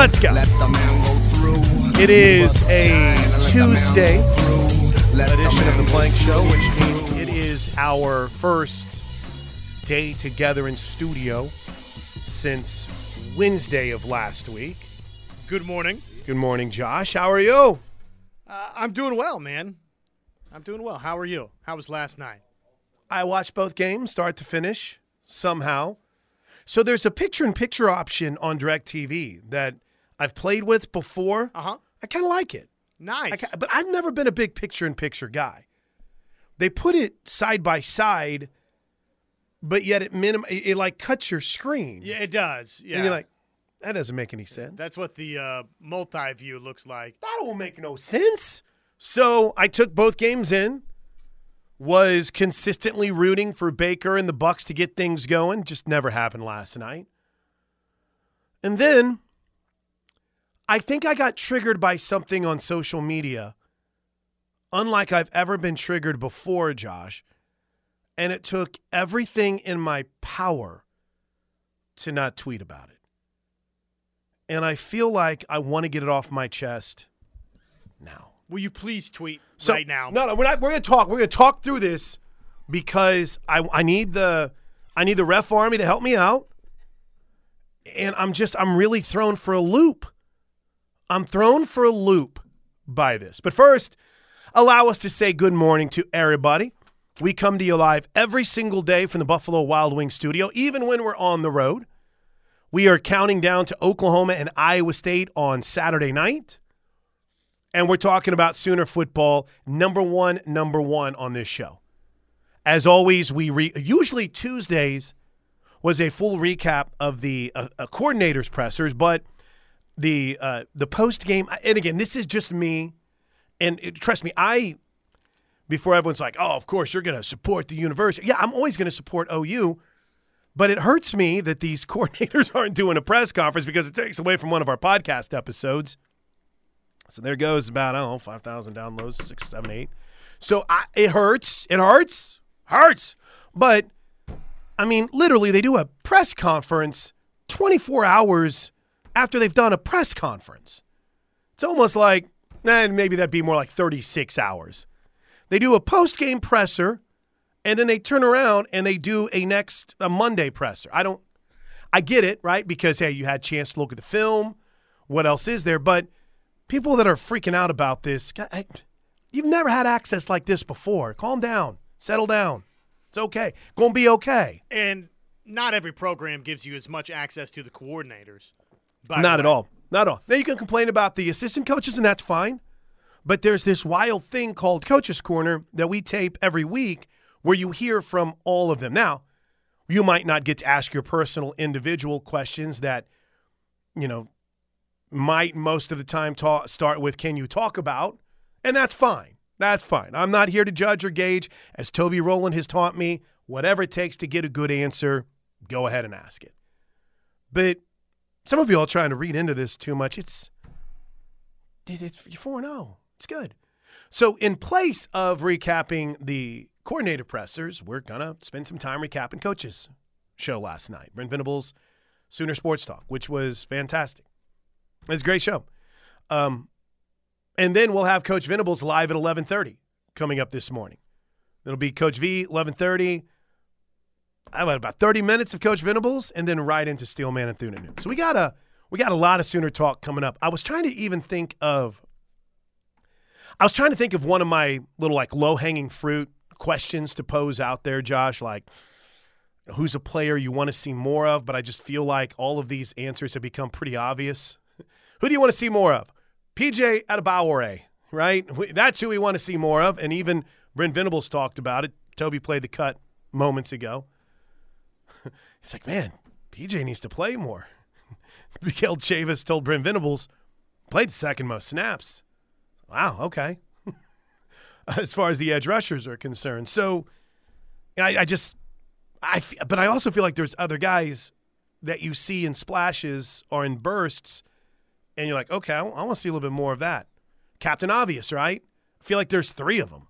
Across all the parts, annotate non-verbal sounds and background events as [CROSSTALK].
Let's go. It is a Tuesday edition of the Plank Show, which means it is our first day together in studio since Wednesday of last week. Good morning. Good morning, Josh. How are you? Uh, I'm doing well, man. I'm doing well. How are you? How was last night? I watched both games start to finish somehow. So there's a picture in picture option on DirecTV that I've played with before. Uh huh. I kind of like it. I Nice. ca- but I've never been a big picture in picture guy. They put it side by side, but yet it minim it, it like cuts your screen. yeah, it does. Yeah. And you're like, that doesn't make any sense. That's what the uh, multi-view looks like. that won't make no sense. So I took both games in, was consistently rooting for Baker and the Bucks to get things going. Just never happened last night. And then I think I got triggered by something on social media, unlike I've ever been triggered before, Josh. And it took everything in my power to not tweet about it. And I feel like I want to get it off my chest now. Will you please tweet So, right now? No, no, we're not. We're gonna talk. We're gonna talk through this because I I need the I need the ref army to help me out, and I'm just I'm really thrown for a loop. I'm thrown for a loop by this. But first, allow us to say good morning to everybody. We come to you live every single day from the Buffalo Wild Wings studio, even when we're on the road. We are counting down to Oklahoma and Iowa State on Saturday night. And we're talking about Sooner football, number one, number one on this show. As always, we re- usually Tuesdays was a full recap of the uh, uh, coordinators' pressers, but the uh, the post game. And again, this is just me. And it, trust me, I before everyone's like, "Oh, of course you're going to support the university." Yeah, I'm always going to support OU. But it hurts me that these [LAUGHS] coordinators aren't doing a press conference because it takes away from one of our podcast episodes. So there goes about, I don't know, 5,000 downloads, six, seven, eight. So I, it hurts. It hurts. Hurts. But, I mean, literally, they do a press conference 24 hours after they've done a press conference. It's almost like, eh, maybe that'd be more like 36 hours. They do a post game presser, and then they turn around and they do a next a Monday presser. I don't, I get it, right? Because, hey, you had a chance to look at the film. What else is there? But, people that are freaking out about this, I, you've never had access like this before. Calm down, settle down. It's okay. Gonna be okay. And not every program gives you as much access to the coordinators. Not at all. Not at all. Now you can complain about the assistant coaches, and that's fine. But there's this wild thing called Coaches Corner that we tape every week where you hear from all of them. Now, you might not get to ask your personal individual questions that, you know, might most of the time ta- start with can you talk about and that's fine that's fine i'm not here to judge or gauge as toby rowland has taught me whatever it takes to get a good answer go ahead and ask it but some of you are trying to read into this too much it's it's you're 4-0 it's good so in place of recapping the coordinator pressers we're gonna spend some time recapping coaches show last night brent venables sooner sports talk which was fantastic it's a great show. Um, and then we'll have Coach Venables live at 11:30 coming up this morning. It'll be Coach V 11:30. Uh, I have about 30 minutes of Coach Venables, and then right into Steelman and Thune. So we got a we got a lot of Sooner talk coming up. I was trying to even think of. I was trying to think of one of my little like low hanging fruit questions to pose out there, Josh. Like, who's a player you want to see more of? But I just feel like all of these answers have become pretty obvious. Who do you want to see more of? PJ Adebawore, right? That's who we want to see more of. And even Brent Venables talked about it. Toby played the cut moments ago. He's like, man, PJ needs to play more. [LAUGHS] Miguel Chavis told Brent Venables, played the second most snaps. Wow, okay. [LAUGHS] as far as the edge rushers are concerned. So I, I just, I, but I also feel like there's other guys that you see in splashes or in bursts, and you're like, okay, I, want to see a little bit more of that. Captain Obvious, right? I feel like there's three of them.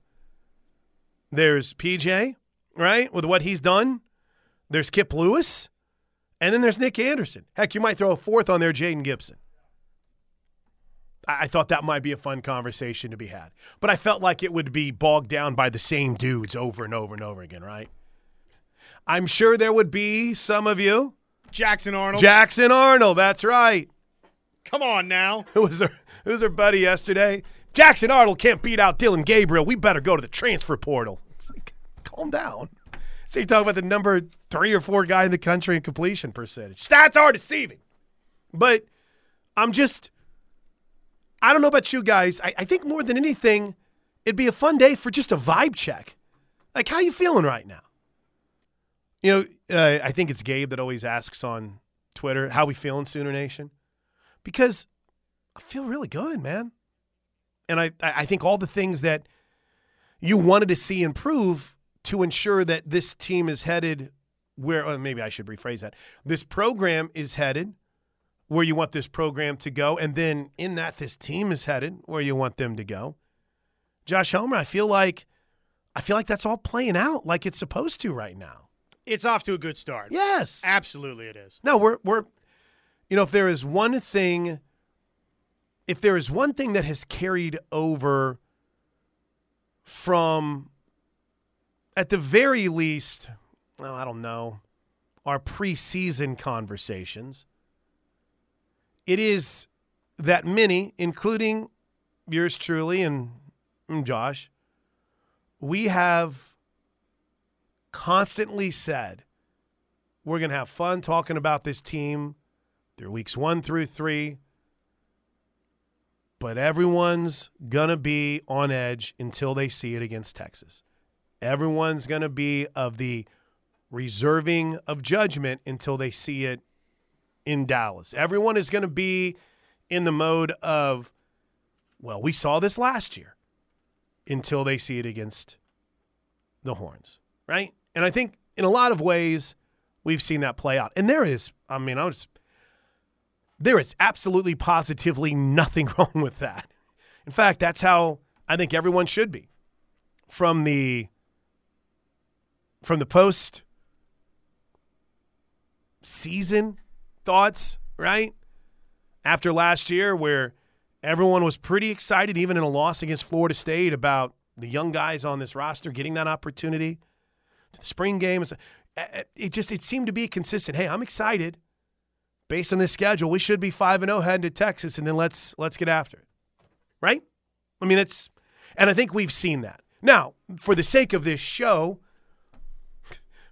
There's PJ, right, with what he's done. There's Kip Lewis, and then there's Nick Anderson. Heck, you might throw a fourth on there, Jaden Gibson. I, I thought that might be a fun conversation to be had. But I felt like it would be bogged down by the same dudes over and over and over again, right? I'm sure there would be some of you. Jackson Arnold. Jackson Arnold, that's right. Come on now. [LAUGHS] Who was our, who was our buddy yesterday? Jackson Arnold can't beat out Dillon Gabriel. We better go to the transfer portal. It's like, calm down. So you're talking about the number three or four guy in the country in completion percentage. Stats are deceiving. But I'm just, I don't know about you guys. I, I think more than anything, it'd be a fun day for just a vibe check. Like, how you feeling right now? You know, uh, I think it's Gabe that always asks on Twitter, how we feeling, Sooner Nation? Because I feel really good, man. And I, I think all the things that you wanted to see improve to ensure that this team is headed where, or maybe I should rephrase that. This program is headed where you want this program to go. And then in that, this team is headed where you want them to go. Josh Helmer, I feel like I feel like that's all playing out like it's supposed to right now. It's off to a good start. Yes. Absolutely it is. No, we're we're you know, if there is one thing if there is one thing that has carried over from at the very least, well, I don't know, our preseason conversations, it is that many, including yours truly and, Josh, we have constantly said we're going to have fun talking about this team through weeks one through three. But everyone's going to be on edge until they see it against Texas. Everyone's going to be of the reserving of judgment until they see it in Dallas. Everyone is going to be in the mode of, well, we saw this last year until they see it against the Horns, right? And I think in a lot of ways, we've seen that play out. And there is, I mean, I was, there is absolutely positively nothing [LAUGHS] wrong with that. In fact, that's how I think everyone should be. From the from the post season thoughts, right? After last year where everyone was pretty excited even in a loss against Florida State about the young guys on this roster getting that opportunity to the spring game. Uh, uh, it just it seemed to be consistent. Hey, I'm excited. Based on this schedule, we should be five and zero heading to Texas, and then let's let's get after it, right? I mean, it's, and I think we've seen that. Now, for the sake of this show,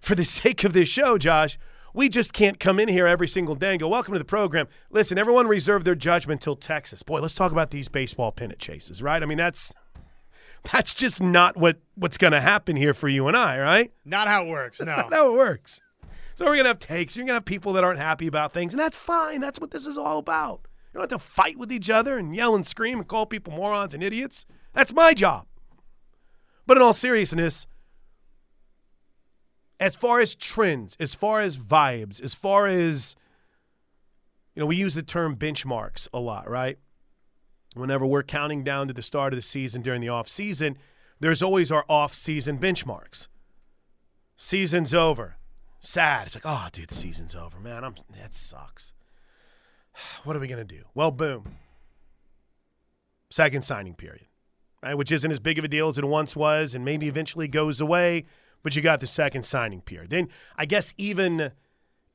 for the [LAUGHS] sake of this show, Josh, we just can't come in here every single day and go, "Welcome to the program." Listen, everyone reserve their judgment till Texas. Boy, let's talk about these baseball pennant chases, right? I mean, that's [LAUGHS] that's just not what what's going to happen here for you and I, right? Not how it works. No. [LAUGHS] not how it works. So we're gonna have takes. You're gonna have people that aren't happy about things, and that's fine. That's what this is all about. You don't have to fight with each other and yell and scream and call people morons and idiots. That's my job. But in all seriousness, as far as trends, as far as vibes, as far as you know, we use the term benchmarks a lot, right? Whenever we're counting down to the start of the season during the off season, there's always our off season benchmarks. Season's over sad. It's like, oh, dude, the season's over, man. I'm that sucks. [SIGHS] What are we gonna do? Well, boom. Second signing period, right? Which isn't as big of a deal as it once was, and maybe eventually goes away. But you got the second signing period. Then I guess even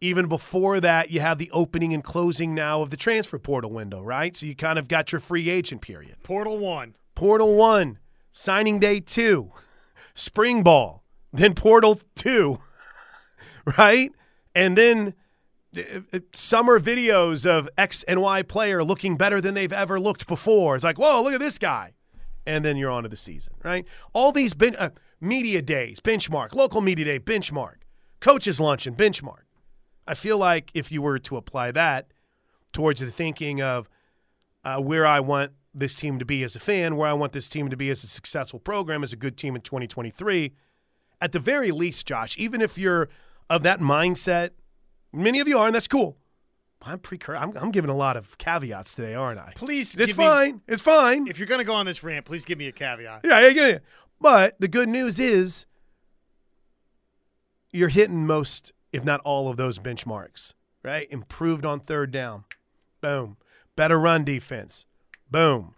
even before that, you have the opening and closing now of the transfer portal window, right? So you kind of got your free agent period. Portal one. Portal one. Signing day two. Spring ball. Then portal two. [LAUGHS] right? And then uh, uh, summer videos of X and Y player looking better than they've ever looked before. It's like, whoa, look at this guy. And then you're on to the season, right? All these ben- uh, media days, benchmark, local media day, benchmark, coaches lunch and benchmark. I feel like if you were to apply that towards the thinking of uh, where I want this team to be as a fan, where I want this team to be as a successful program, as a good team in 2023, at the very least, Josh, even if you're of that mindset. Many of you are, and that's cool. I'm precur. I'm, I'm giving a lot of caveats today, aren't I? Please, it's fine. Me, it's fine. If you're going to go on this rant, please give me a caveat. Yeah, yeah, yeah. But the good news is you're hitting most, if not all, of those benchmarks. Right? Improved on third down. Boom. Better run defense. Boom.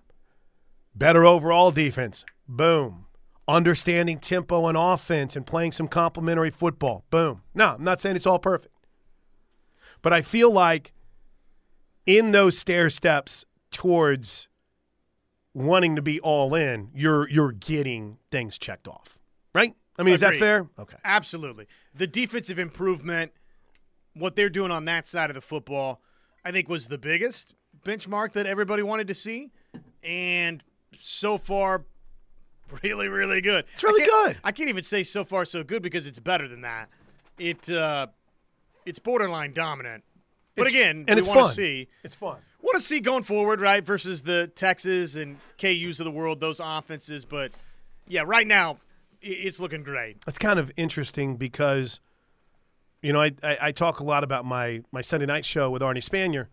Better overall defense. Boom. Understanding tempo and offense and playing some complementary football. Boom. No, I'm not saying it's all perfect. But I feel like in those stair steps towards wanting to be all in, you're you're getting things checked off. Right? I mean, is that fair? Okay. Absolutely. The defensive improvement, what they're doing on that side of the football, I think was the biggest benchmark that everybody wanted to see. And so far, [LAUGHS] really, really good. It's really I good. I can't even say so far so good because it's better than that. It uh, it's borderline dominant. But It's- again, and we it's want fun. to see It's fun. want to see going forward, right? Versus the Texas and KU's of the world, those offenses. But yeah, right now it's looking great. It's kind of interesting because, you know, I, I, I talk a lot about my, my Sunday night show with Arnie Spanier.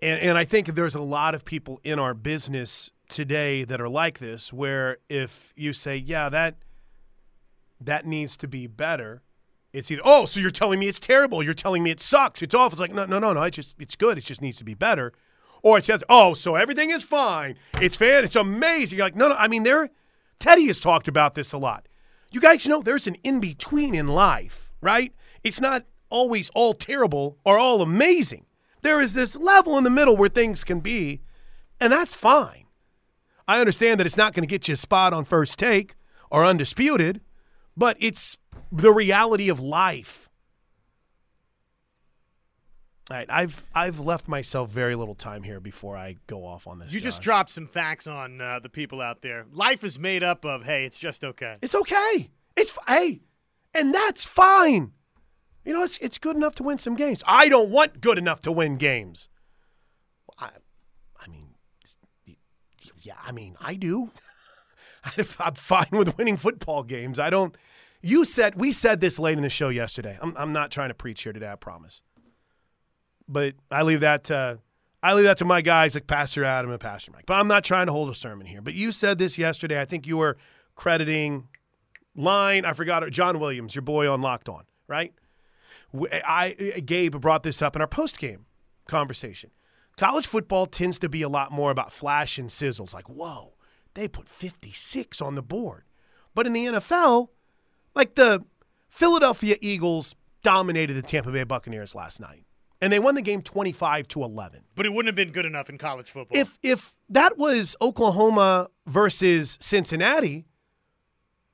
And, and I think there's a lot of people in our business today that are like this, where if you say, yeah, that that needs to be better, it's either, oh, so you're telling me it's terrible. You're telling me it sucks. It's awful. It's like, no, no, no, no. It's just, it's good. It just needs to be better. Or it says, oh, so everything is fine. It's fan. It's amazing. You're like, no, no. I mean, there, Teddy has talked about this a lot. You guys know there's an in between in life, right? It's not always all terrible or all amazing. There is this level in the middle where things can be, and that's fine. I understand that it's not going to get you a spot on first take or undisputed, but it's the reality of life. All right, I've I've left myself very little time here before I go off on this. You just dropped some facts on uh, the people out there. Life is made up of, hey, it's just okay. It's okay. It's f- hey, and that's fine. You know, it's it's good enough to win some games. I don't want good enough to win games. I, I mean, yeah, I mean, I do. [LAUGHS] I'm fine with winning football games. I don't. You said we said this late in the show yesterday. I'm I'm not trying to preach here today. I promise. But I leave that to I leave that to my guys like Pastor Adam and Pastor Mike. But I'm not trying to hold a sermon here. But you said this yesterday. I think you were crediting line. I forgot. John Williams, your boy on Locked On, right? I Gabe brought this up in our post game conversation. College football tends to be a lot more about flash and sizzles. Like, whoa, they put 56 on the board. But in the NFL, like the Philadelphia Eagles dominated the Tampa Bay Buccaneers last night, and they won the game 25 to 11. But it wouldn't have been good enough in college football. If if that was Oklahoma versus Cincinnati,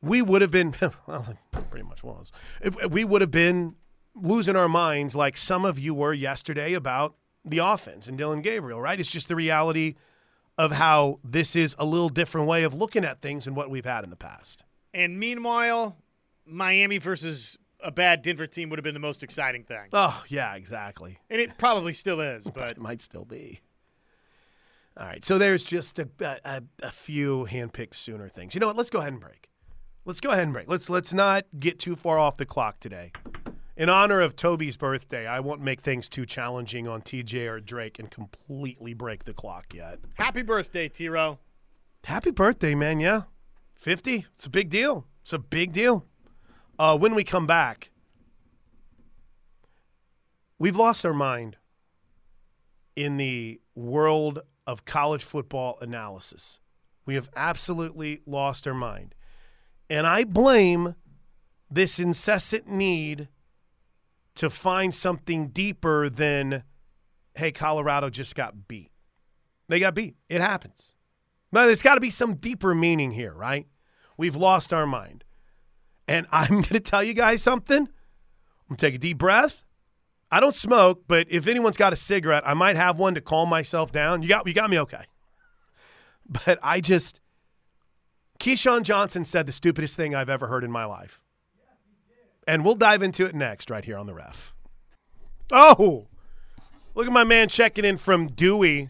we would have been [LAUGHS] well, it pretty much was. If- We would have been losing our minds like some of you were yesterday about the offense and Dillon Gabriel, right? It's just the reality of how this is a little different way of looking at things than what we've had in the past. and meanwhile, Miami versus a bad Denver team would have been the most exciting thing. Oh, yeah, exactly. And it probably still is, [LAUGHS] but It might still be. All right, so there's just a, a, a few handpicked sooner things. You know what? Let's go ahead and break. Let's go ahead and break. Let's let's not get too far off the clock today. In honor of Toby's birthday, I won't make things too challenging on TJ or Drake and completely break the clock yet. happy birthday, Tiro. Happy birthday, man! Yeah, fifty. It's a big deal. It's a big deal. Uh, when we come back, we've lost our mind in the world of college football analysis. We have absolutely lost our mind. And I blame this incessant need to find something deeper than, hey, Colorado just got beat. They got beat. It happens. But there's got to be some deeper meaning here, right? We've lost our mind. And [LAUGHS] I'm going to tell you guys something. I'm going to take a deep breath. I don't smoke, but if anyone's got a cigarette, I might have one to calm myself down. You got, you got me okay. [LAUGHS] But I just, Keyshawn Johnson said the stupidest thing I've ever heard in my life. And we'll dive into it next, right here on the ref. Oh, look at my man checking in from Dewey.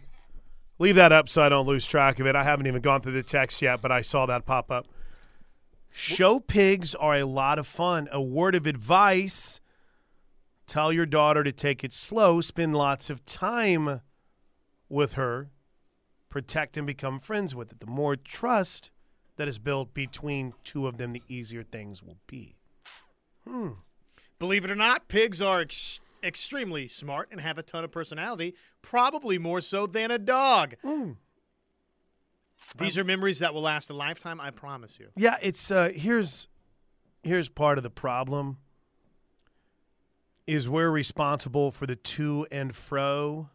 Leave that up so I don't lose track of it. I haven't even gone through the text yet, but I saw that pop up. Show pigs are a lot of fun. A word of advice tell your daughter to take it slow, spend lots of time with her, protect and become friends with it. The more trust that is built between two of them, the easier things will be. Believe it or not, pigs are ex- extremely smart and have a ton of personality, probably more so than a dog. Mm. These are memories that will last a lifetime, I promise you. Yeah, it's uh, here's here's part of the problem. Is we're responsible for the to and fro,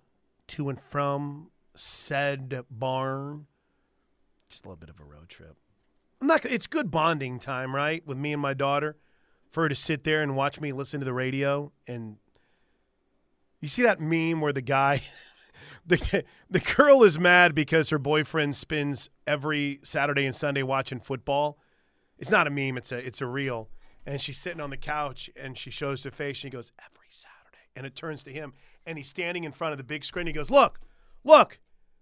to and from said barn. Just a little bit of a road trip. I'm not. It's good bonding time, right, with me and my daughter, for her to sit there and watch me listen to the radio. And you see that meme where the guy, [LAUGHS] the [LAUGHS] the girl is mad because her boyfriend spends every Saturday and Sunday watching football. It's not a meme. It's a it's a real. And she's sitting on the couch and she shows her face. And she goes every Saturday, and it turns to him, and he's standing in front of the big screen. He goes, "Look, look."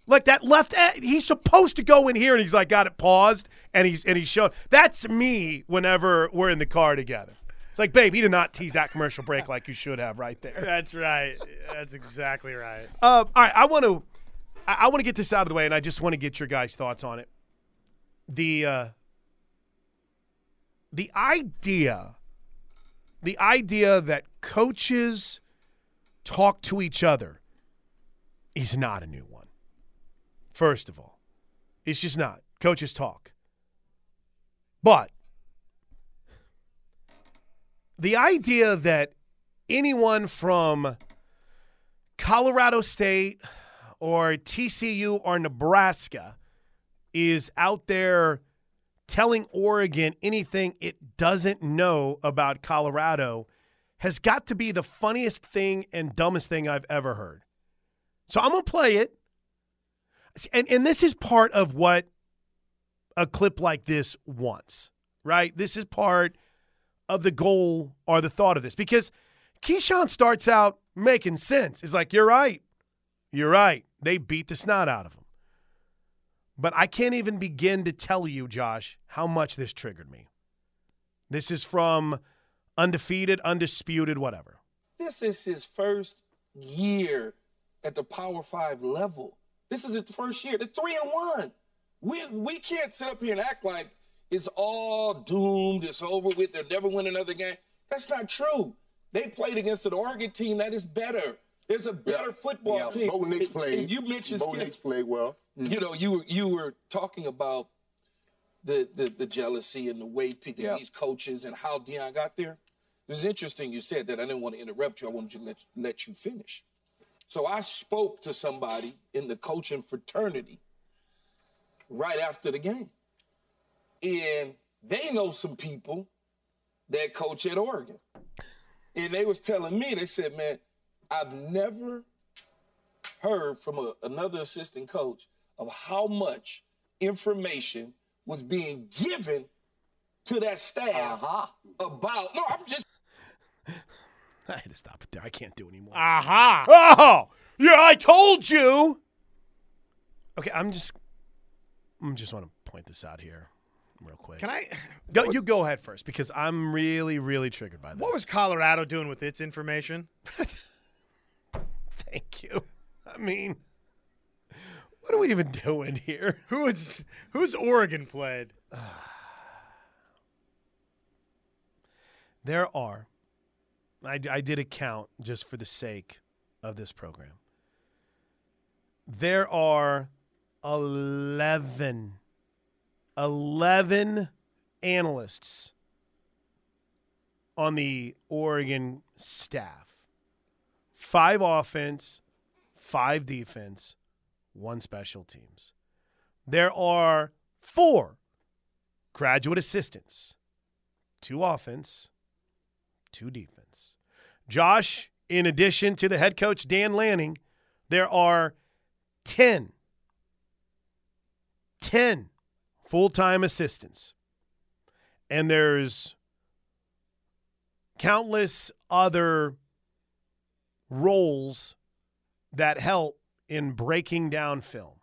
Like that left, he's supposed to go in here, and he's like got it paused, and he's and he's showing. That's me whenever we're in the car together. It's like, babe, you did not tease that commercial break like you should have right there. That's right. That's exactly right. Uh, all right, I want to, I, I want to get this out of the way, and I just want to get your guys' thoughts on it. The, uh, the idea, the idea that coaches talk to each other is not a new one. First of all, it's just not. Coaches talk, but the idea that anyone from Colorado State or TCU or Nebraska is out there telling Oregon anything it doesn't know about Colorado has got to be the funniest thing and dumbest thing I've ever heard. So I'm going to play it. And, and this is part of what a clip like this wants, right? This is part of the goal or the thought of this because Keyshawn starts out making sense. It's like, you're right. You're right. They beat the snot out of him. But I can't even begin to tell you, Josh, how much this triggered me. This is from undefeated, undisputed, whatever. This is his first year at the Power Five level. This is his first year. They're three and one. We we can't sit up here and act like it's all doomed. It's over with. They'll never win another game. That's not true. They played against an Oregon team that is better. There's a better football Yeah, team. Bo Nix played. and you mentioned Bo Nix played well. you know, you were you were talking about the the, the jealousy and the way picking Yeah. these coaches and how Deion got there. This is interesting. You said that. I didn't want to interrupt you. I wanted to let let you finish. So I spoke to somebody in the coaching fraternity right after the game, and they know some people that coach at Oregon, and they was telling me they said, "Man, I've never heard from a, another assistant coach of how much information was being given to that staff Aha. about. No, I'm just [LAUGHS] I had to stop it there. I can't do anymore. Aha. Oh, yeah, I told you. Okay, I'm just, I just want to point this out here, real quick. Can I? [SIGHS] Go, you go ahead first because I'm really, really triggered by this. What was Colorado doing with its information? [LAUGHS] Thank you. I mean, what are we even doing here? [LAUGHS] Who is who's Oregon played? [SIGHS] There are, I, I did a count just for the sake of this program. There are 11, 11 analysts on the Oregon staff. Five offense, five defense, one special teams. There are four graduate assistants, two offense, two defense. Josh, in addition to the head coach Dan Lanning, there are 10 10 full-time assistants. And there's countless other roles that help in breaking down film.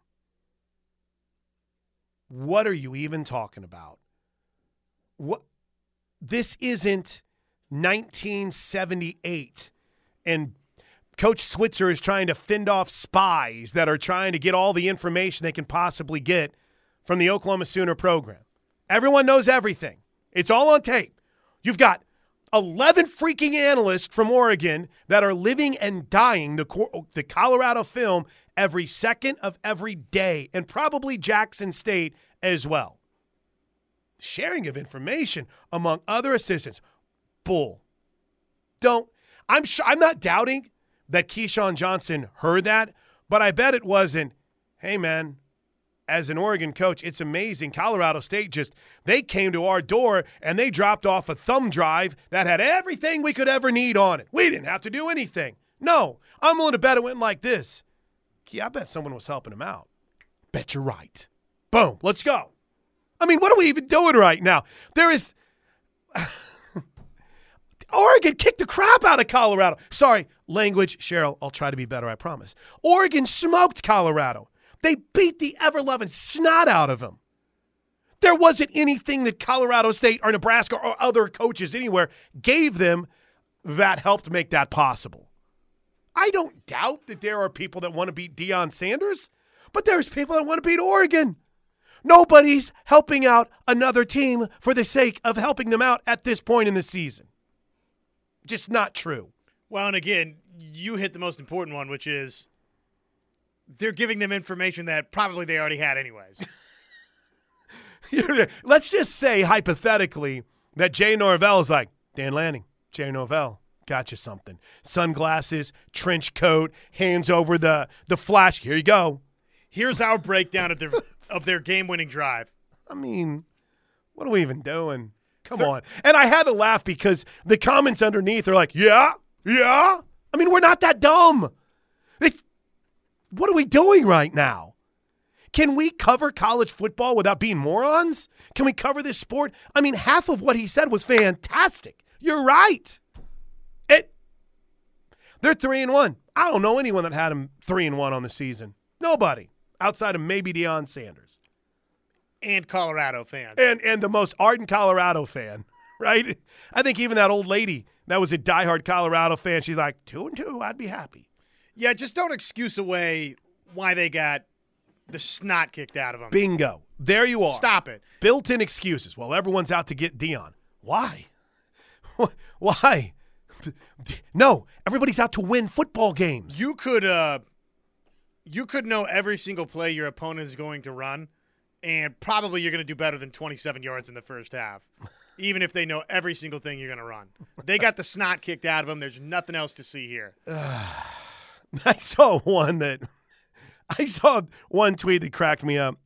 What are you even talking about? What this isn't 1978 and Coach Switzer is trying to fend off spies that are trying to get all the information they can possibly get from the Oklahoma Sooner program. Everyone knows everything. It's all on tape. You've got 11 freaking analysts from Oregon that are living and dying the, the Colorado film every second of every day, and probably Jackson State as well. Sharing of information among other assistants. Bull. Don't. I'm sure. I'm not doubting that Keyshawn Johnson heard that, but I bet it wasn't. Hey, man, as an Oregon coach, it's amazing. Colorado State just, they came to our door and they dropped off a thumb drive that had everything we could ever need on it. We didn't have to do anything. No, I'm willing to bet it went like this. Key, I bet someone was helping him out. Bet you're right. Boom, let's go. I mean, what are we even doing right now? There is. [LAUGHS] Oregon kicked the crap out of Colorado. Sorry, language, Cheryl. I'll try to be better, I promise. Oregon smoked Colorado. They beat the ever loving snot out of them. There wasn't anything that Colorado State or Nebraska or other coaches anywhere gave them that helped make that possible. I don't doubt that there are people that want to beat Deion Sanders, but there's people that want to beat Oregon. Nobody's helping out another team for the sake of helping them out at this point in the season. Just not true. Well, and again, you hit the most important one, which is they're giving them information that probably they already had anyways. [LAUGHS] Let's just say hypothetically that Jay Norvell is like, Dan Lanning, Jay Norvell, got you something. Sunglasses, trench coat, hands over the the flash. Here you go. Here's our [LAUGHS] breakdown of their of their game winning drive. I mean, what are we even doing? Come They're, on. And I had to laugh because the comments underneath are like, yeah, yeah. I mean, we're not that dumb. What are we doing right now? Can we cover college football without being morons? Can we cover this sport? I mean, half of what he said was fantastic. You're right. It They're 3 and 1. I don't know anyone that had them 3 and 1 on the season. Nobody outside of maybe Deion Sanders. And Colorado fans. And and the most ardent Colorado fan, [LAUGHS] right? I think even that old lady that was a diehard Colorado fan, she's like, 2 and 2, I'd be happy. Yeah, just don't excuse away why they got the snot kicked out of them. Bingo. There you are. Stop it. Built in excuses. Well, everyone's out to get Deion. Why? [LAUGHS] Why? [LAUGHS] No, everybody's out to win football games. You could uh you could know every single play your opponent is going to run and probably you're going to do better than 27 yards in the first half. [LAUGHS] even if they know every single thing you're going to run. They got the snot kicked out of them. There's nothing else to see here. [SIGHS] [SIGHS] [SIGHS] [LAUGHS] I saw one that [LAUGHS] I saw one tweet that cracked me up.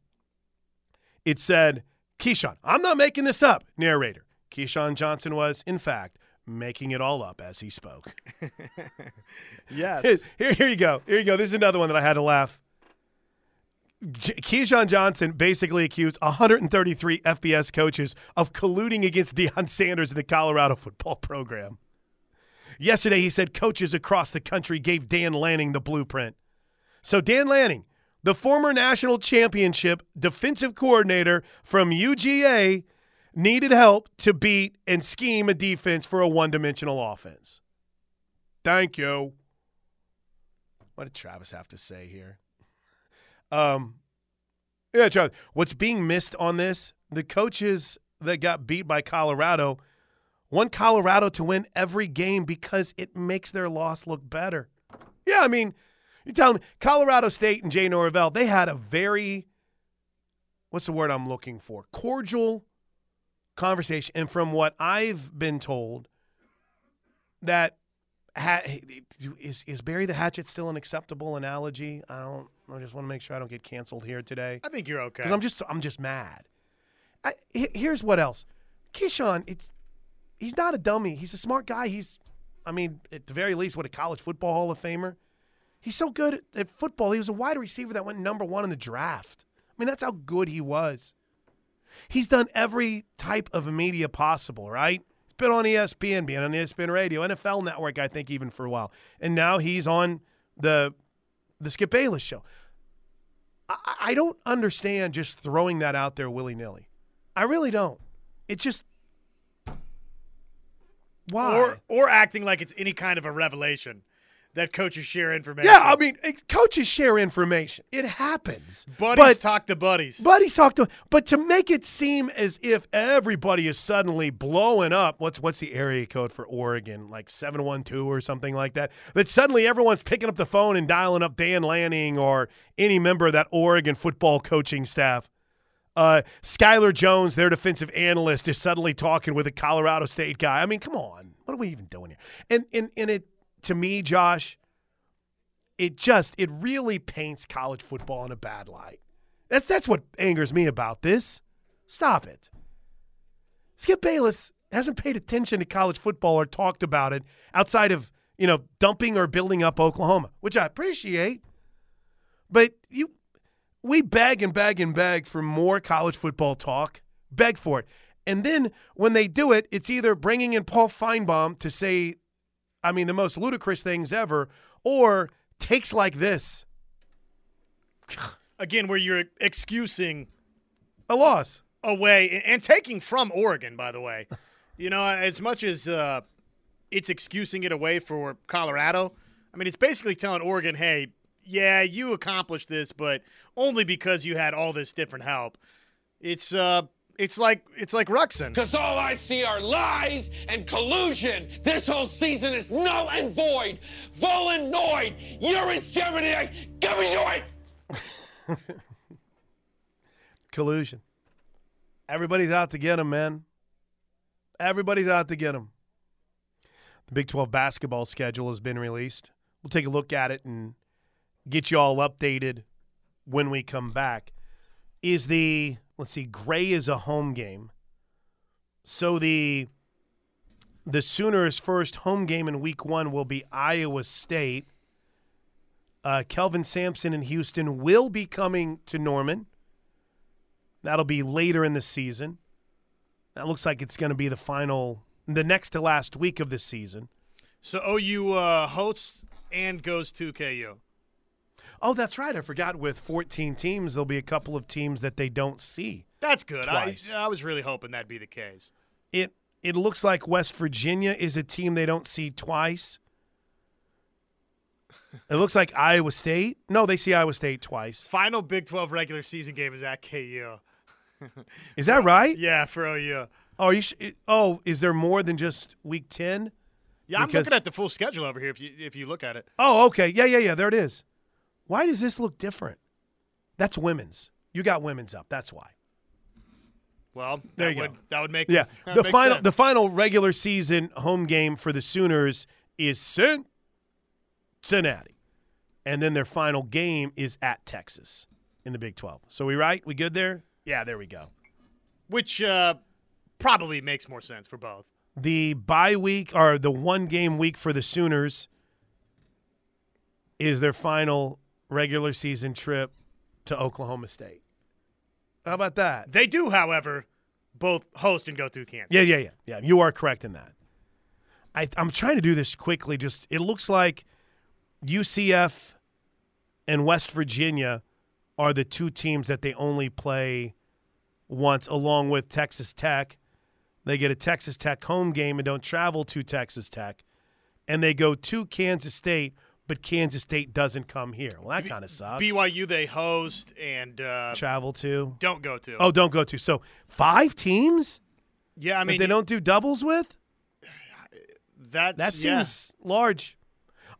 It said, Keyshawn, I'm not making this up, narrator. Keyshawn Johnson was, in fact, making it all up as he spoke. [LAUGHS] yes. Here, here you go. Here you go. This is another one that I had to laugh. J- Keyshawn Johnson basically accused 133 FBS coaches of colluding against Deion Sanders in the Colorado football program. Yesterday, he said coaches across the country gave Dan Lanning the blueprint. So, Dan Lanning, the former national championship defensive coordinator from UGA, needed help to beat and scheme a defense for a one dimensional offense. Thank you. What did Travis have to say here? Um, yeah, Travis, what's being missed on this? The coaches that got beat by Colorado want Colorado to win every game because it makes their loss look better. Yeah, I mean, you tell me Colorado State and Jay Norvell, they had a very what's the word I'm looking for? Cordial conversation. And from what I've been told, that ha- is is bury the Hatchet still an acceptable analogy? I don't. I just want to make sure I don't get canceled here today. I think you're okay. Because I'm just I'm just mad. I, here's what else, Keyshawn. It's he's not a dummy. He's a smart guy. He's, I mean, at the very least, what a college football Hall of Famer. He's so good at, football. He was a wide receiver that went number one in the draft. I mean, that's how good he was. He's done every type of media possible, right? He's been on ESPN, been on ESPN Radio, NFL Network, I think, even for a while, and now he's on the the Skip Bayless show. I, I don't understand just throwing that out there willy nilly. I really don't. It just why? Or or acting like it's any kind of a revelation that coaches share information. Yeah, I mean, it- coaches share information. It happens. buddies but, talk to buddies. buddies talk to. But to make it seem as if everybody is suddenly blowing up. What's what's the area code for Oregon? Like seven one two or something like that. That suddenly everyone's picking up the phone and dialing up Dan Lanning or any member of that Oregon football coaching staff. Uh, Skylar Jones, their defensive analyst, is suddenly talking with a Colorado State guy. I mean, come on, what are we even doing here? And and and it to me, Josh, it just it really paints college football in a bad light. That's that's what angers me about this. Stop it. Skip Bayless hasn't paid attention to college football or talked about it outside of you know dumping or building up Oklahoma, which I appreciate. But you, we beg and beg and beg for more college football talk. Beg for it, and then when they do it, it's either bringing in Paul Finebaum to say, I mean, the most ludicrous things ever, or takes like this [SIGHS] Again, where you're excusing a loss. away and, taking from Oregon, by the way. [LAUGHS] You know, as much as uh, it's excusing it away for Colorado, I mean, it's basically telling Oregon, hey, yeah, you accomplished this, but only because you had all this different help. It's uh, it's like it's like Ruxin. Because all I see are lies and collusion. This whole season is null and void. Volanoid. You're inseminating. Give me [LAUGHS] to it. Collusion. Everybody's out to get him, man. Everybody's out to get him. The Big 12 basketball schedule has been released. We'll take a look at it and get you all updated when we come back. Is the, let's see, Gray is a home game. So the the Sooners' first home game in week one will be Iowa State. Uh, Kelvin Sampson in Houston will be coming to Norman. That'll be later in the season. That looks like it's going to be the final, the next to last week of the season. So OU uh, hosts and goes to KU. Oh, that's right. I forgot. With 14 teams, there'll be a couple of teams that they don't see. That's good. I, Twice. I was really hoping that'd be the case. It it looks like West Virginia is a team they don't see twice. It looks like Iowa State. No, they see Iowa State twice. Final Big 12 regular season game is at KU. Is that right? [LAUGHS] Yeah, for OU. Oh, you? Sh- oh, is there more than just Week 10? Yeah, I'm looking at the full schedule over here. If you if you look at it, Oh, okay. Yeah, yeah, yeah. There it is. Why does this look different? That's women's. You got women's up. That's why. well, There that you would go. that would make Yeah. The final sense. the final regular season home game for the Sooners is Cincinnati. And then their final game is at Texas in the Big 12. So we right? We good there? Yeah, there we go. which uh, probably makes more sense for both. The bye week or the one game week for the Sooners is their final regular season trip to Oklahoma State. How about that? They do, however, both host and go to Kansas. Yeah, yeah, yeah. Yeah, you are correct in that. I, I'm trying to do this quickly. Just it looks like UCF and West Virginia are the two teams that they only play once, along with Texas Tech. They get a Texas Tech home game and don't travel to Texas Tech, and they go to Kansas State, but Kansas State doesn't come here. Well, that kind of sucks. BYU they host and uh, travel to. don't go to. Oh, don't go to. So five teams yeah, I that mean they don't do doubles with. That's That yeah. seems large.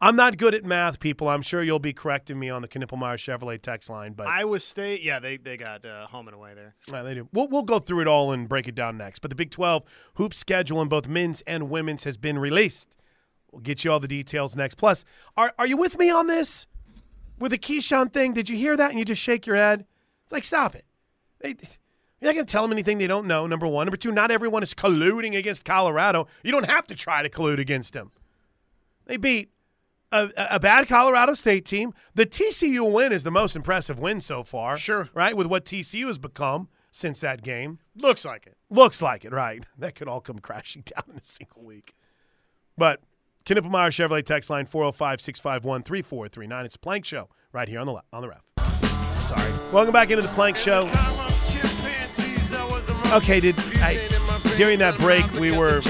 I'm not good at math, people. I'm sure you'll be correcting me on the Knippelmeyer Chevrolet text line, but Iowa State. Yeah, they they got uh, home and away there. Yeah, they do. We'll, we'll go through it all and break it down next. But the Big 12 hoop schedule in both men's and women's has been released. We'll get you all the details next. Plus, are, are you with me on this? With the Keyshawn thing, did you hear that and you just shake your head? It's like, stop it. They, you're not going to tell them anything they don't know, number one. Number two, not everyone is colluding against Colorado. You don't have to try to collude against them. They beat a, a bad Colorado State team. The TCU win is the most impressive win so far. Sure. Right? With what TCU has become since that game. Looks like it. Looks like it, right? [LAUGHS] That could all come crashing down in a single week. But Knippelmeyer Chevrolet text line 405 651 3439. It's Plank Show right here on the, on the ref. Sorry. Welcome back into the Plank Show. Okay, did I, during that break we were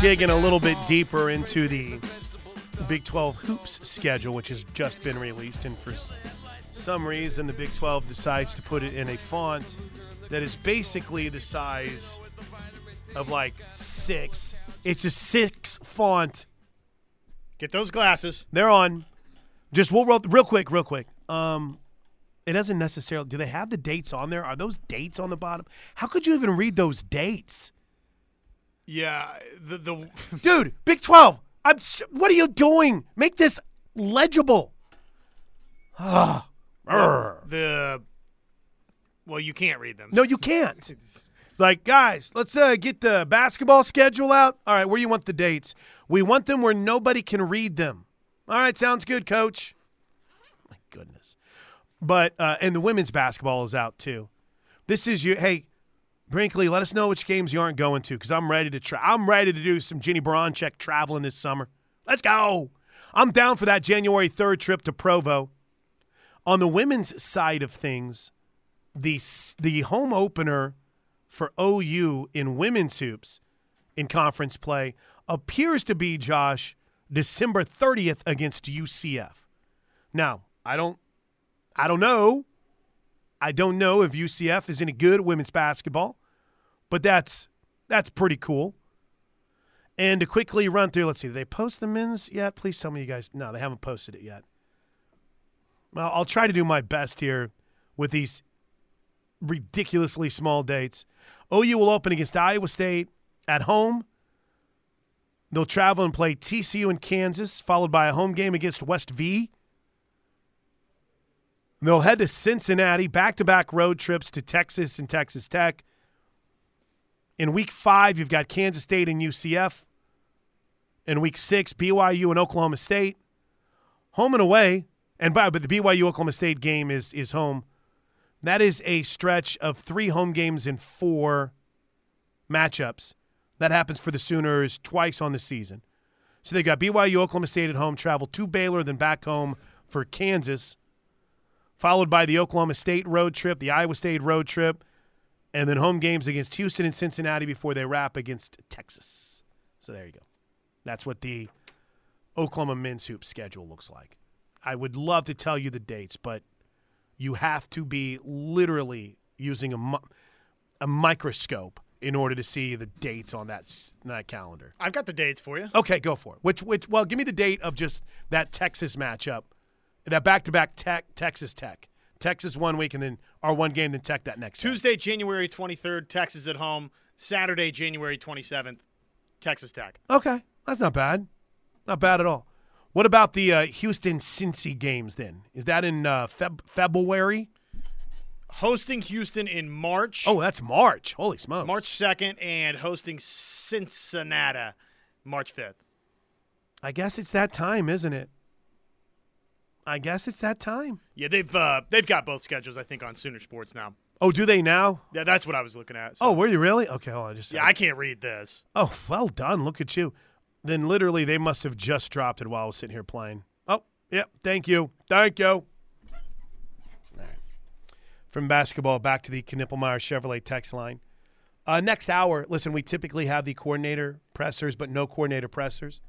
digging a little bit deeper into the Big 12 hoops schedule, which has just been released, and for some reason, the Big 12 decides to put it in a font that is basically the size of like six. It's a six font. Get those glasses. They're on. Just we'll roll real quick, real quick. Um, it doesn't necessarily. Do they have the dates on there? Are those dates on the bottom? How could you even read those dates? Yeah, the the [LAUGHS] dude. Big Twelve. I'm. What are you doing? Make this legible. Ah, the well, you can't read them. no, you can't. Like guys, let's uh, get the basketball schedule out. All right, where do you want the dates? We want them where nobody can read them. All right, sounds good, Coach. My goodness. But uh, and the women's basketball is out too. This is you. hey. Brinkley, let us know which games you aren't going to because I'm ready to try. I'm ready to do some Jennie Baranczyk traveling this summer. Let's go. I'm down for that January 3rd trip to Provo. On the women's side of things, the the home opener for OU in women's hoops in conference play appears to be Josh December 30th against UCF. Now, I don't I don't know. I don't know if UCF is any good at women's basketball, but that's that's pretty cool. And to quickly run through, let's see, did they post the men's yet? Please tell me you guys. No, they haven't posted it yet. Well, I'll try to do my best here with these ridiculously small dates. OU will open against Iowa State at home. They'll travel and play TCU in Kansas, followed by a home game against West V. They'll head to Cincinnati, back to back road trips to Texas and Texas Tech. In week five, you've got Kansas State and UCF. In week six, BYU and Oklahoma State. Home and away. And by but the BYU Oklahoma State game is is home. That is a stretch of three home games in four matchups. That happens for the Sooners twice on the season. So they got BYU Oklahoma State at home, travel to Baylor, then back home for Kansas followed by the Oklahoma State road trip, the Iowa State road trip, and then home games against Houston and Cincinnati before they wrap against Texas. So there you go. That's what the Oklahoma men's hoop schedule looks like. I would love to tell you the dates, but you have to be literally using a, mi- a microscope in order to see the dates on that s- that calendar. I've got the dates for you. Okay, go for it. Which which well, give me the date of just that Texas matchup. That back-to-back Tech Texas Tech. Texas one week and then our one game then Tech that next. time. Tuesday, January 23rd, Texas at home. Saturday, January 27th, Texas Tech. Okay, that's not bad. Not bad at all. What about the uh, Houston Cincy games then? Is that in uh, Feb- February? Hosting Houston in March. Oh, that's March. Holy smokes. March 2nd, and hosting Cincinnati March 5th. I guess it's that time, isn't it? I guess it's that time. Yeah, they've uh, they've got both schedules, I think, on Sooner Sports now. Oh, do they now? Yeah, that's what I was looking at. so- Oh, were you really? Okay, hold on. Just yeah, I can't read this. Oh, well done. Look at you. Then literally they must have just dropped it while I was sitting here playing. Oh, yep. Thank you. Thank you. Right. From basketball back to the Knippelmeyer Chevrolet text line. Uh, next hour, listen, we typically have the coordinator pressers, but no coordinator pressers.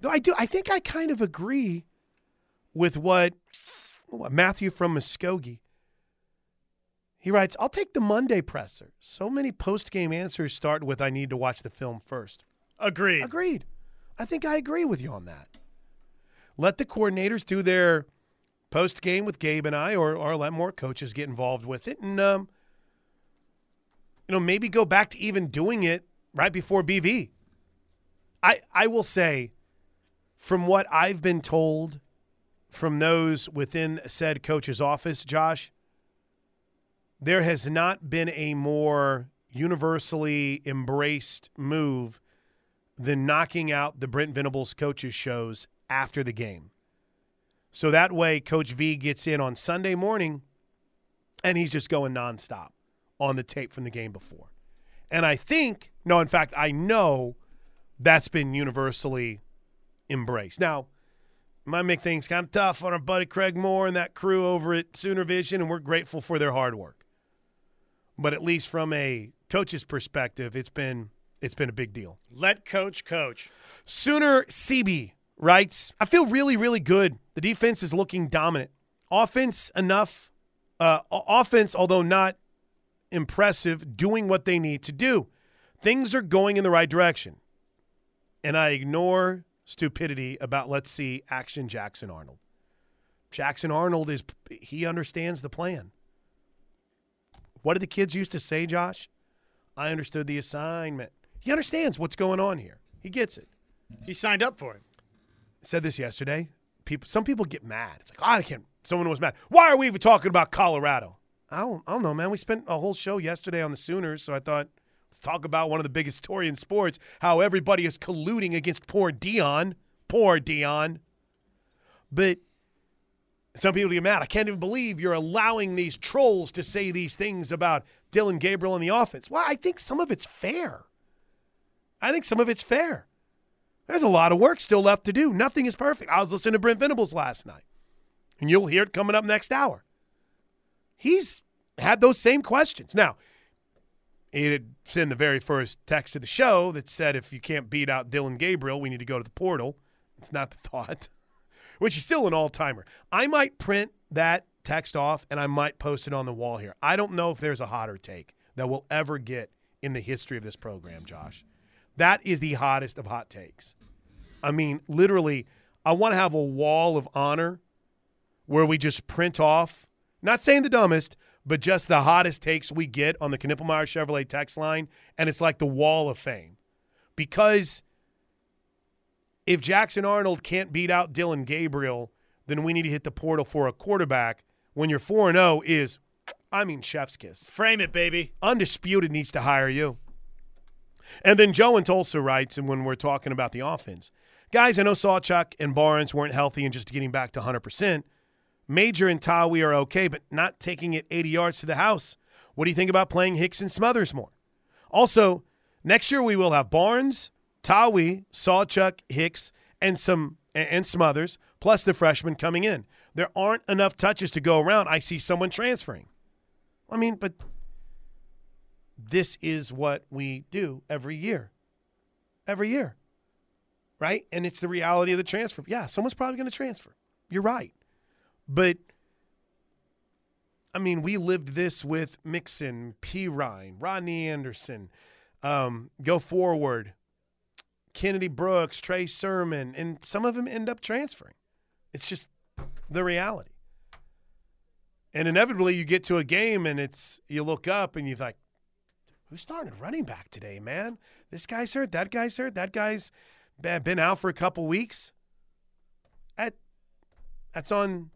Though I do, I think I kind of agree with what, what Matthew from Muskogee. He writes, I'll take the Monday presser. So many post game answers start with, I need to watch the film first. Agreed. Agreed. I think I agree with you on that. Let the coordinators do their post game with Gabe and I, or, or let more coaches get involved with it. And, um, you know, maybe go back to even doing it right before BV. I, I will say, from what I've been told from those within said coach's office, Josh, there has not been a more universally embraced move than knocking out the Brent Venables coaches shows after the game. So that way, Coach V gets in on Sunday morning and he's just going nonstop on the tape from the game before. And I think, no, in fact, I know that's been universally embraced. Now, it might make things kind of tough on our buddy Craig Moore and that crew over at Sooner Vision, and we're grateful for their hard work. But at least from a coach's perspective, it's been it's been a big deal. Let coach coach. Sooner CB writes, I feel really, really good. The defense is looking dominant. Offense enough. Uh, offense, although not impressive, doing what they need to do. Things are going in the right direction. And I ignore stupidity about let's see action Jackson Arnold. Jackson Arnold is he understands the plan. What did the kids used to say, Josh? I understood the assignment. He understands what's going on here. He gets it. He signed up for it. said this yesterday. People, some people get mad. It's like, oh, I can't. Someone was mad. Why are we even talking about Colorado? I don't, I don't know, man. We spent a whole show yesterday on the Sooners, so I thought let's talk about one of the biggest story in sports: how everybody is colluding against poor Deion. Poor Deion. But some people get mad. I can't even believe you're allowing these trolls to say these things about Dillon Gabriel and the offense. Well, I think some of it's fair. I think some of it's fair. There's a lot of work still left to do. Nothing is perfect. I was listening to Brent Venables last night, and you'll hear it coming up next hour. He's had those same questions. Now, he had sent the very first text to the show that said if you can't beat out Dillon Gabriel, we need to go to the portal. It's not the [LAUGHS] thought which is still an all timer. I might print that text off and I might post it on the wall here. I don't know if there's a hotter take that we'll ever get in the history of this program, Josh. That is the hottest of hot takes. I mean, literally, I want to have a wall of honor where we just print off, not saying the dumbest, but just the hottest takes we get on the Knippelmeyer Chevrolet text line. And it's like the wall of fame. Because if Jackson Arnold can't beat out Dillon Gabriel, then we need to hit the portal for a quarterback. When you're 4 0 is, I mean, chef's kiss. Frame it, baby. Undisputed needs to hire you. And then Joe and Tulsa writes, and when we're talking about the offense, guys, I know Sawchuk and Barnes weren't healthy and just getting back to 100%. Major and Tawee are okay, but not taking it 80 yards to the house. What do you think about playing Hicks and Smothers more? Also, next year we will have Barnes, Tawee, Sawchuk, Hicks, and some and some others, plus the freshmen coming in. There aren't enough touches to go around. I see someone transferring. I mean, but this is what we do every year. Every year. Right? And it's the reality of the transfer. Yeah, someone's probably going to transfer. You're right. But I mean, we lived this with Mixon, Perine, Rodney Anderson, um, go forward, Kennedy Brooks, Trey Sermon, and some of them end up transferring. It's just the reality. And inevitably, you get to a game and it's you look up and you're like, who's starting running back today, man? This guy's hurt. That guy's hurt. That guy's been out for a couple weeks. At, that's on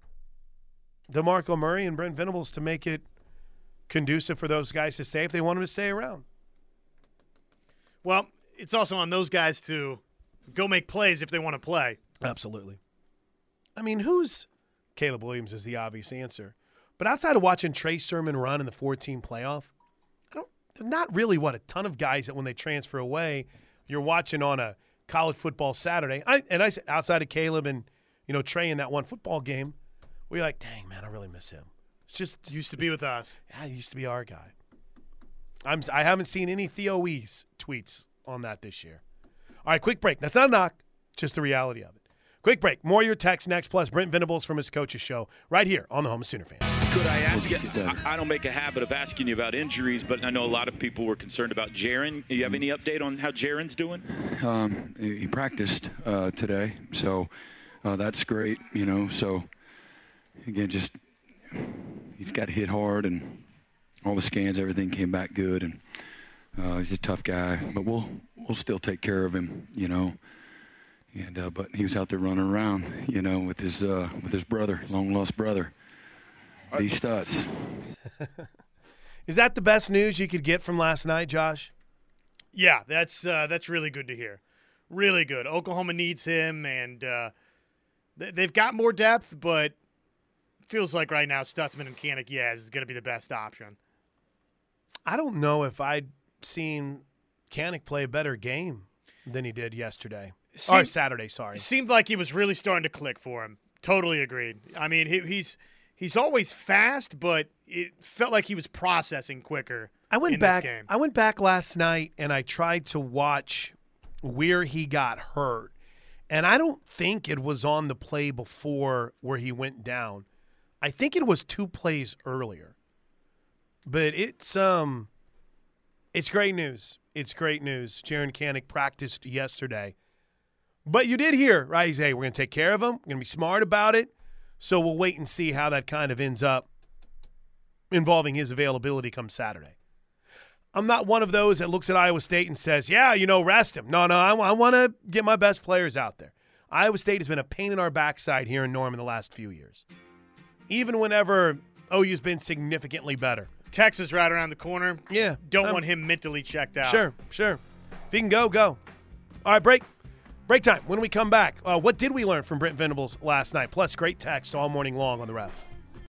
DeMarco Murray and Brent Venables to make it conducive for those guys to stay if they want them to stay around. Well, it's also on those guys to go make plays if they want to play. Absolutely. I mean, who's Caleb Williams is the obvious answer. But outside of watching Trey Sermon run in the 14 playoff, I don't there's not really what a ton of guys that when they transfer away, you're watching on a college football Saturday. I, and I said outside of Caleb and you know Trey in that one football game, we are like, dang man, I really miss him. It's just used to be with us. Yeah, he used to be our guy. I'm I haven't seen any Theo tweets on that this year. All right, quick break. That's not a knock, just the reality of it. Quick break. More your text next, plus Brent Venables from his coach's show right here on the Home of Sooner Fan. Could I ask you? I don't make a habit of asking you about injuries, but I know a lot of people were concerned about Jaren. Do you have any update on how Jaren's doing? Um, he practiced uh, today, so uh, that's great. You know, so again, just he's got hit hard, and all the scans, everything came back good, and uh, he's a tough guy, but we'll we'll still take care of him, you know. And uh, but he was out there running around, you know, with his uh, with his brother, long lost brother, D Stutz. [LAUGHS] Is that the best news you could get from last night, Josh? Yeah, that's uh, that's really good to hear. Really good. Oklahoma needs him, and uh, they've got more depth, but feels like right now Stutsman and Kanak Yaz is going to be the best option. I don't know if I'd seen Kanak play a better game than he did yesterday. Seemed, or Saturday, sorry. It seemed like he was really starting to click for him. Totally agreed. I mean, he, he's he's always fast, but it felt like he was processing quicker. I went back. I went back last night and I tried to watch where he got hurt, And I don't think it was on the play before where he went down. I think it was two plays earlier. But it's um it's great news. It's great news. Jaren Kanak practiced yesterday. But you did hear, right? He's, hey, we're going to take care of him. We're going to be smart about it. So we'll wait and see how that kind of ends up involving his availability come Saturday. I'm not one of those that looks at Iowa State and says, yeah, you know, rest him. No, no, I, I want to get my best players out there. Iowa State has been a pain in our backside here in Norman the last few years. Even whenever OU's been significantly better. Texas right around the corner. Yeah. Don't want him mentally checked out. Sure, sure. If he can go, go. All right, break. Break time. When we come back, uh, what did we learn from Brent Venables last night? Plus, great text all morning long on the ref.